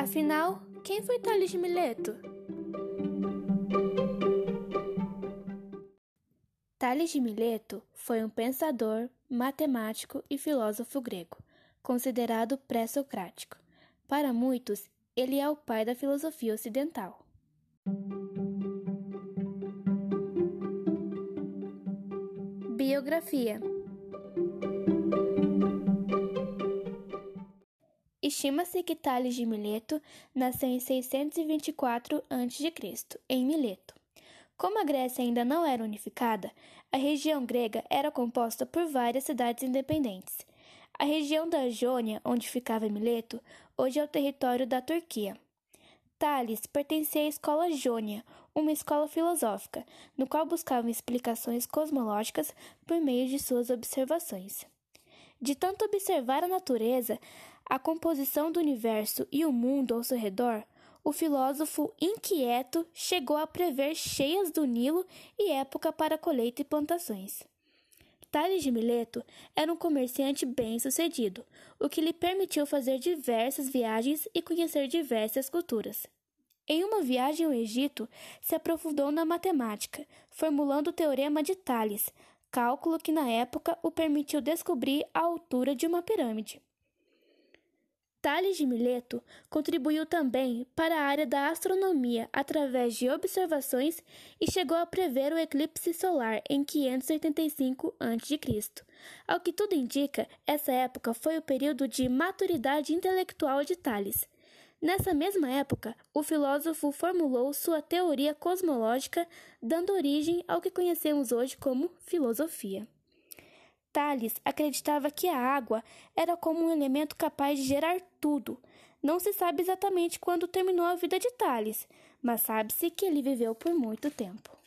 Afinal, quem foi Tales de Mileto? Tales de Mileto foi um pensador, matemático e filósofo grego, considerado pré-socrático. Para muitos, ele é o pai da filosofia ocidental. Biografia Estima-se que Tales de Mileto nasceu em 624 a.C., em Mileto. Como a Grécia ainda não era unificada, a região grega era composta por várias cidades independentes. A região da Jônia, onde ficava Mileto, hoje é o território da Turquia. Tales pertencia à escola jônia, uma escola filosófica, no qual buscavam explicações cosmológicas por meio de suas observações. De tanto observar a natureza, a composição do universo e o mundo ao seu redor, o filósofo inquieto chegou a prever cheias do Nilo e época para colheita e plantações. Tales de Mileto era um comerciante bem-sucedido, o que lhe permitiu fazer diversas viagens e conhecer diversas culturas. Em uma viagem ao Egito, se aprofundou na matemática, formulando o teorema de Tales, cálculo que na época o permitiu descobrir a altura de uma pirâmide. Tales de Mileto contribuiu também para a área da astronomia através de observações e chegou a prever o eclipse solar em 585 a.C. Ao que tudo indica, essa época foi o período de maturidade intelectual de Tales. Nessa mesma época, o filósofo formulou sua teoria cosmológica, dando origem ao que conhecemos hoje como filosofia. Tales acreditava que a água era como um elemento capaz de gerar tudo. Não se sabe exatamente quando terminou a vida de Tales, mas sabe-se que ele viveu por muito tempo.